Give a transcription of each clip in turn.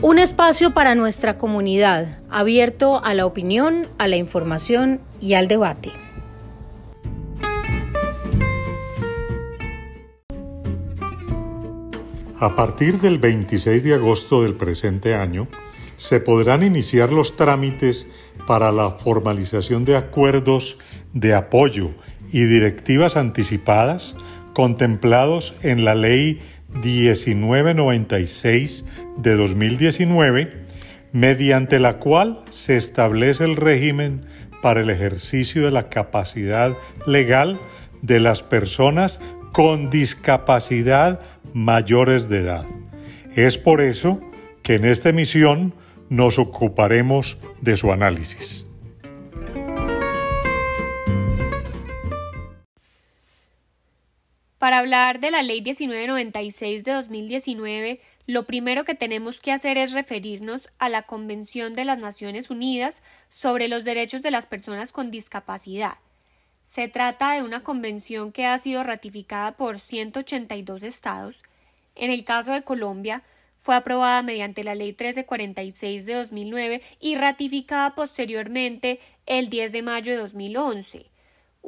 Un espacio para nuestra comunidad, abierto a la opinión, a la información y al debate. A partir del 26 de agosto del presente año, se podrán iniciar los trámites para la formalización de acuerdos de apoyo y directivas anticipadas contemplados en la Ley 1996 de 2019, mediante la cual se establece el régimen para el ejercicio de la capacidad legal de las personas con discapacidad mayores de edad. Es por eso que en esta emisión nos ocuparemos de su análisis. Para hablar de la Ley 1996 de 2019, lo primero que tenemos que hacer es referirnos a la Convención de las Naciones Unidas sobre los Derechos de las Personas con Discapacidad. Se trata de una convención que ha sido ratificada por 182 estados. En el caso de Colombia, fue aprobada mediante la Ley 1346 de 2009 y ratificada posteriormente el 10 de mayo de 2011.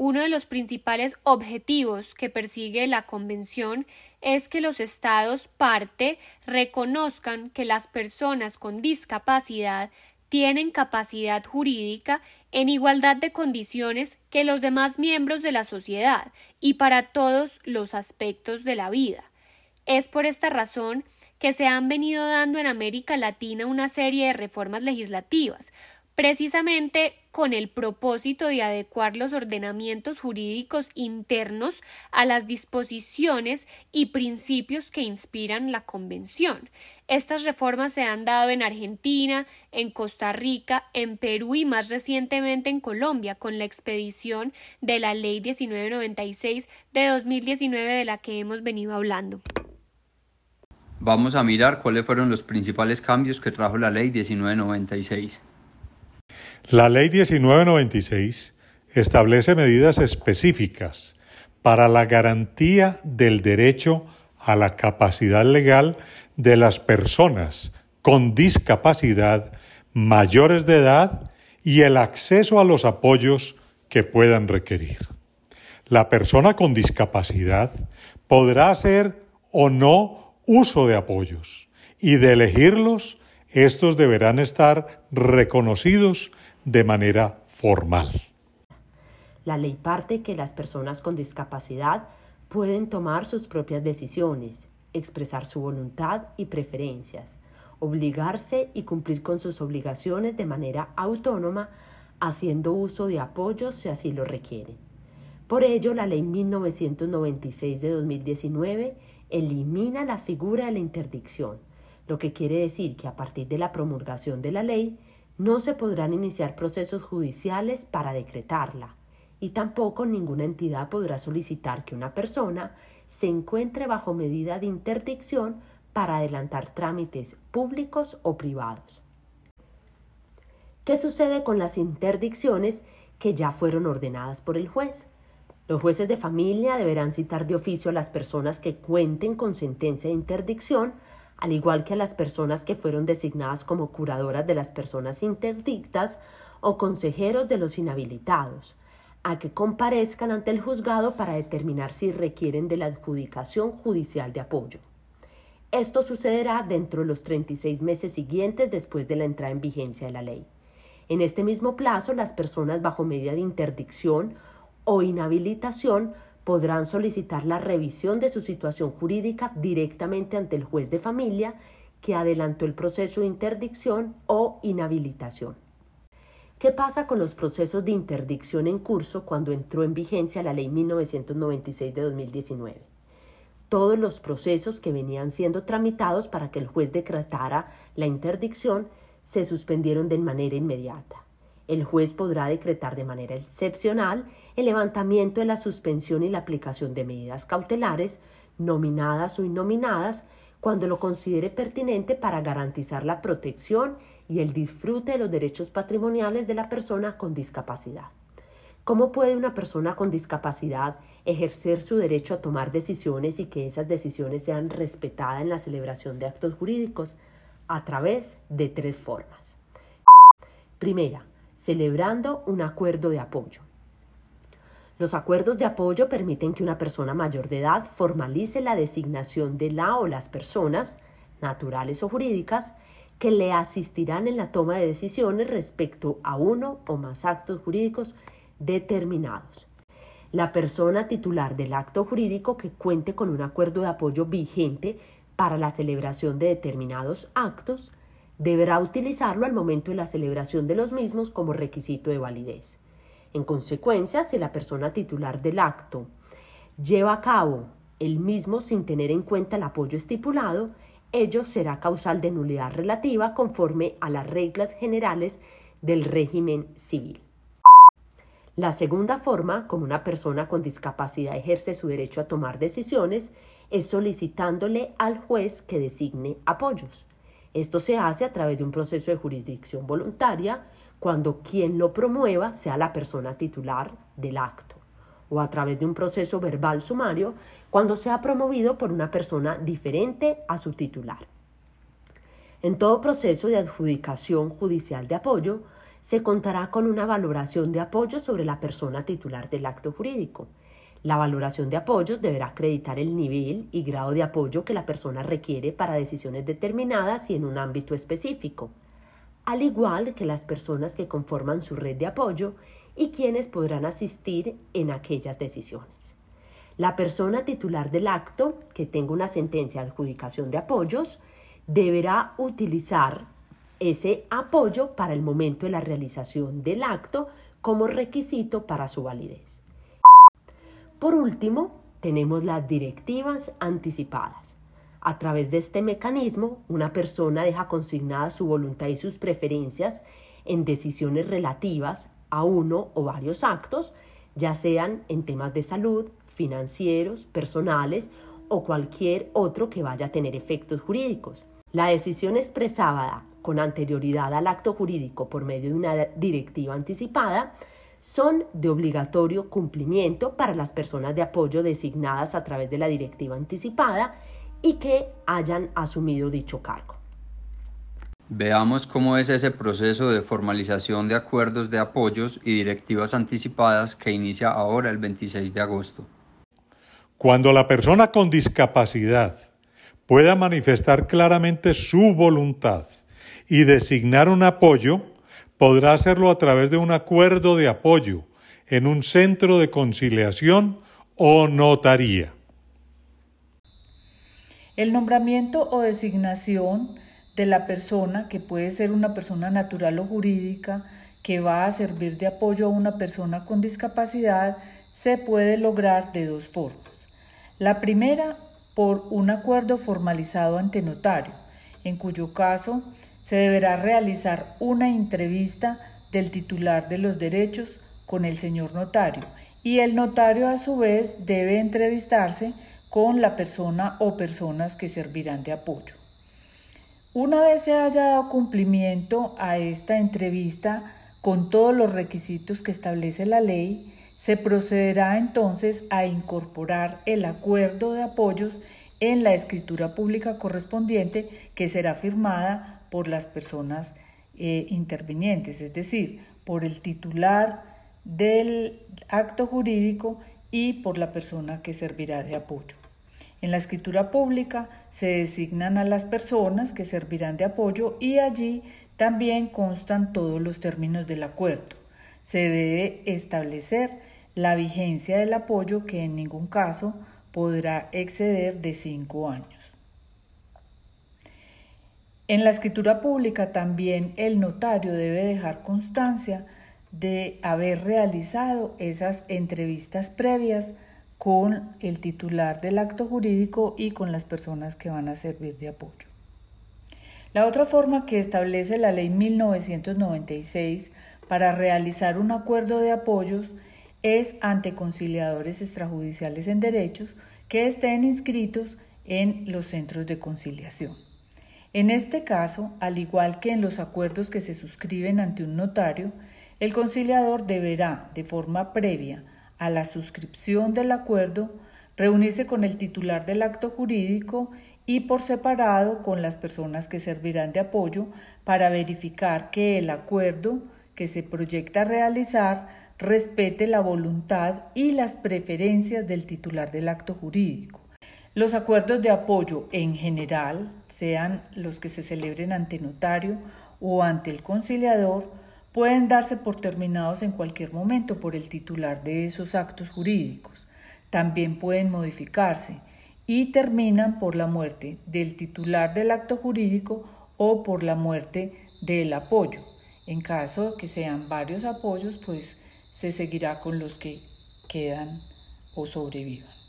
Uno de los principales objetivos que persigue la Convención es que los Estados parte reconozcan que las personas con discapacidad tienen capacidad jurídica en igualdad de condiciones que los demás miembros de la sociedad y para todos los aspectos de la vida. Es por esta razón que se han venido dando en América Latina una serie de reformas legislativas, precisamente con el propósito de adecuar los ordenamientos jurídicos internos a las disposiciones y principios que inspiran la Convención. Estas reformas se han dado en Argentina, en Costa Rica, en Perú y más recientemente en Colombia con la expedición de la Ley 1996 de 2019 de la que hemos venido hablando. Vamos a mirar cuáles fueron los principales cambios que trajo la Ley 1996. La Ley 1996 establece medidas específicas para la garantía del derecho a la capacidad legal de las personas con discapacidad mayores de edad y el acceso a los apoyos que puedan requerir. La persona con discapacidad podrá hacer o no uso de apoyos y de elegirlos, estos deberán estar reconocidos de manera formal. La ley parte que las personas con discapacidad pueden tomar sus propias decisiones, expresar su voluntad y preferencias, obligarse y cumplir con sus obligaciones de manera autónoma, haciendo uso de apoyos si así lo requieren. Por ello, la Ley 1996 de 2019 elimina la figura de la interdicción, lo que quiere decir que a partir de la promulgación de la ley no se podrán iniciar procesos judiciales para decretarla y tampoco ninguna entidad podrá solicitar que una persona se encuentre bajo medida de interdicción para adelantar trámites públicos o privados. ¿Qué sucede con las interdicciones que ya fueron ordenadas por el juez? Los jueces de familia deberán citar de oficio a las personas que cuenten con sentencia de interdicción, al igual que a las personas que fueron designadas como curadoras de las personas interdictas o consejeros de los inhabilitados, a que comparezcan ante el juzgado para determinar si requieren de la adjudicación judicial de apoyo. Esto sucederá dentro de los 36 meses siguientes después de la entrada en vigencia de la ley. En este mismo plazo, las personas bajo medida de interdicción o inhabilitación podrán solicitar la revisión de su situación jurídica directamente ante el juez de familia que adelantó el proceso de interdicción o inhabilitación. ¿Qué pasa con los procesos de interdicción en curso cuando entró en vigencia la Ley 1996 de 2019? Todos los procesos que venían siendo tramitados para que el juez decretara la interdicción se suspendieron de manera inmediata. El juez podrá decretar de manera excepcional el levantamiento de la suspensión y la aplicación de medidas cautelares, nominadas o innominadas, cuando lo considere pertinente para garantizar la protección y el disfrute de los derechos patrimoniales de la persona con discapacidad. ¿Cómo puede una persona con discapacidad ejercer su derecho a tomar decisiones y que esas decisiones sean respetadas en la celebración de actos jurídicos? a través de tres formas. Primera, celebrando un acuerdo de apoyo. Los acuerdos de apoyo permiten que una persona mayor de edad formalice la designación de la o las personas, naturales o jurídicas, que le asistirán en la toma de decisiones respecto a uno o más actos jurídicos determinados. La persona titular del acto jurídico que cuente con un acuerdo de apoyo vigente para la celebración de determinados actos deberá utilizarlo al momento de la celebración de los mismos como requisito de validez. En consecuencia, si la persona titular del acto lleva a cabo el mismo sin tener en cuenta el apoyo estipulado, ello será causal de nulidad relativa conforme a las reglas generales del régimen civil. La segunda forma, como una persona con discapacidad ejerce su derecho a tomar decisiones, es solicitándole al juez que designe apoyos. Esto se hace a través de un proceso de jurisdicción voluntaria cuando quien lo promueva sea la persona titular del acto o a través de un proceso verbal sumario cuando sea promovido por una persona diferente a su titular. En todo proceso de adjudicación judicial de apoyo, se contará con una valoración de apoyo sobre la persona titular del acto jurídico. La valoración de apoyos deberá acreditar el nivel y grado de apoyo que la persona requiere para decisiones determinadas y en un ámbito específico, al igual que las personas que conforman su red de apoyo y quienes podrán asistir en aquellas decisiones. La persona titular del acto que tenga una sentencia de adjudicación de apoyos deberá utilizar ese apoyo para el momento de la realización del acto como requisito para su validez. Por último, tenemos las directivas anticipadas. A través de este mecanismo, una persona deja consignada su voluntad y sus preferencias en decisiones relativas a uno o varios actos, ya sean en temas de salud, financieros, personales o cualquier otro que vaya a tener efectos jurídicos. La decisión expresada con anterioridad al acto jurídico por medio de una directiva anticipada son de obligatorio cumplimiento para las personas de apoyo designadas a través de la directiva anticipada y que hayan asumido dicho cargo. Veamos cómo es ese proceso de formalización de acuerdos de apoyos y directivas anticipadas que inicia ahora el 26 de agosto. Cuando la persona con discapacidad pueda manifestar claramente su voluntad y designar un apoyo, podrá hacerlo a través de un acuerdo de apoyo en un centro de conciliación o notaría. El nombramiento o designación de la persona, que puede ser una persona natural o jurídica, que va a servir de apoyo a una persona con discapacidad, se puede lograr de dos formas. La primera, por un acuerdo formalizado ante notario, en cuyo caso se deberá realizar una entrevista del titular de los derechos con el señor notario y el notario a su vez debe entrevistarse con la persona o personas que servirán de apoyo. Una vez se haya dado cumplimiento a esta entrevista con todos los requisitos que establece la ley, se procederá entonces a incorporar el acuerdo de apoyos en la escritura pública correspondiente que será firmada por las personas eh, intervinientes, es decir, por el titular del acto jurídico y por la persona que servirá de apoyo. En la escritura pública se designan a las personas que servirán de apoyo y allí también constan todos los términos del acuerdo. Se debe establecer la vigencia del apoyo que en ningún caso podrá exceder de cinco años. En la escritura pública también el notario debe dejar constancia de haber realizado esas entrevistas previas con el titular del acto jurídico y con las personas que van a servir de apoyo. La otra forma que establece la ley 1996 para realizar un acuerdo de apoyos es ante conciliadores extrajudiciales en derechos que estén inscritos en los centros de conciliación. En este caso, al igual que en los acuerdos que se suscriben ante un notario, el conciliador deberá, de forma previa a la suscripción del acuerdo, reunirse con el titular del acto jurídico y por separado con las personas que servirán de apoyo para verificar que el acuerdo que se proyecta realizar respete la voluntad y las preferencias del titular del acto jurídico. Los acuerdos de apoyo en general, sean los que se celebren ante notario o ante el conciliador, pueden darse por terminados en cualquier momento por el titular de esos actos jurídicos. También pueden modificarse y terminan por la muerte del titular del acto jurídico o por la muerte del apoyo. En caso de que sean varios apoyos, pues se seguirá con los que quedan o sobrevivan.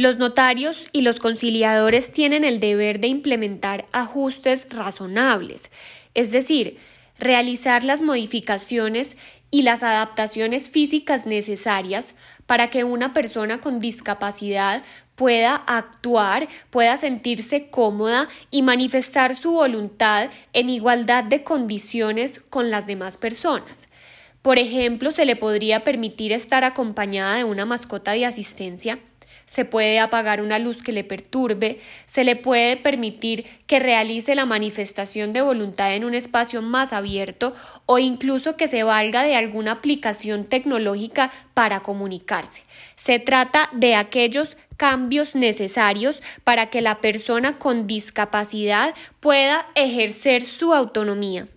Los notarios y los conciliadores tienen el deber de implementar ajustes razonables, es decir, realizar las modificaciones y las adaptaciones físicas necesarias para que una persona con discapacidad pueda actuar, pueda sentirse cómoda y manifestar su voluntad en igualdad de condiciones con las demás personas. Por ejemplo, se le podría permitir estar acompañada de una mascota de asistencia se puede apagar una luz que le perturbe, se le puede permitir que realice la manifestación de voluntad en un espacio más abierto o incluso que se valga de alguna aplicación tecnológica para comunicarse. Se trata de aquellos cambios necesarios para que la persona con discapacidad pueda ejercer su autonomía.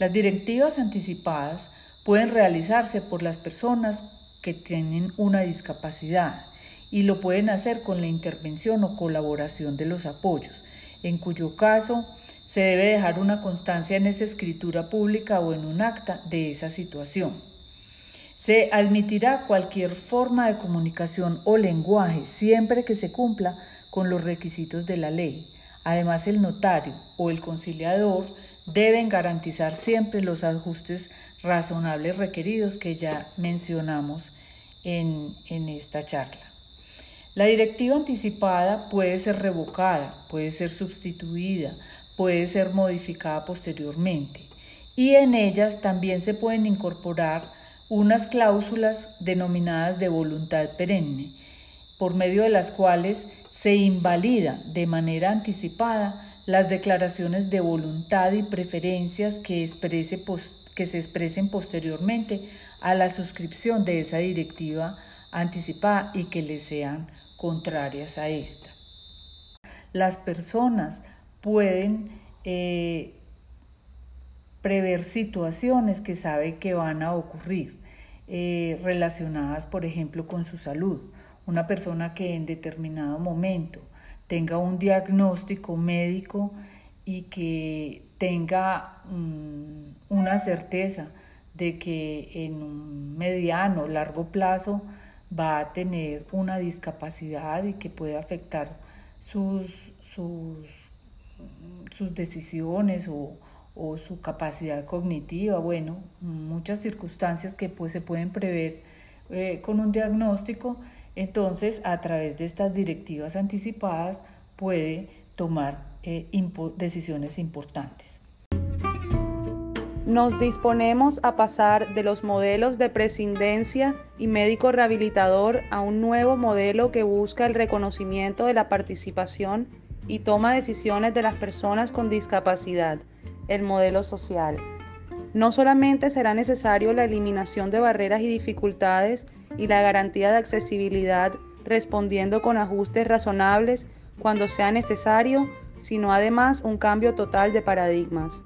Las directivas anticipadas pueden realizarse por las personas que tienen una discapacidad y lo pueden hacer con la intervención o colaboración de los apoyos, en cuyo caso se debe dejar una constancia en esa escritura pública o en un acta de esa situación. Se admitirá cualquier forma de comunicación o lenguaje siempre que se cumpla con los requisitos de la ley. Además, el notario o el conciliador deben garantizar siempre los ajustes razonables requeridos que ya mencionamos en, esta charla. La directiva anticipada puede ser revocada, puede ser sustituida, puede ser modificada posteriormente y en ellas también se pueden incorporar unas cláusulas denominadas de voluntad perenne, por medio de las cuales se invalida de manera anticipada las declaraciones de voluntad y preferencias que, exprese que se expresen posteriormente a la suscripción de esa directiva anticipada y que le sean contrarias a esta. Las personas pueden eh, prever situaciones que sabe que van a ocurrir eh, relacionadas, por ejemplo, con su salud. Una persona que en determinado momento tenga un diagnóstico médico y que tenga mm, una certeza de que en un mediano, largo plazo va a tener una discapacidad y que puede afectar sus, sus, sus decisiones o, su capacidad cognitiva, bueno, muchas circunstancias que pues, se pueden prever eh, con un diagnóstico, entonces a través de estas directivas anticipadas puede tomar eh, decisiones importantes. Nos disponemos a pasar de los modelos de prescindencia y médico rehabilitador a un nuevo modelo que busca el reconocimiento de la participación y toma decisiones de las personas con discapacidad, el modelo social. No solamente será necesario la eliminación de barreras y dificultades y la garantía de accesibilidad respondiendo con ajustes razonables cuando sea necesario, sino además un cambio total de paradigmas.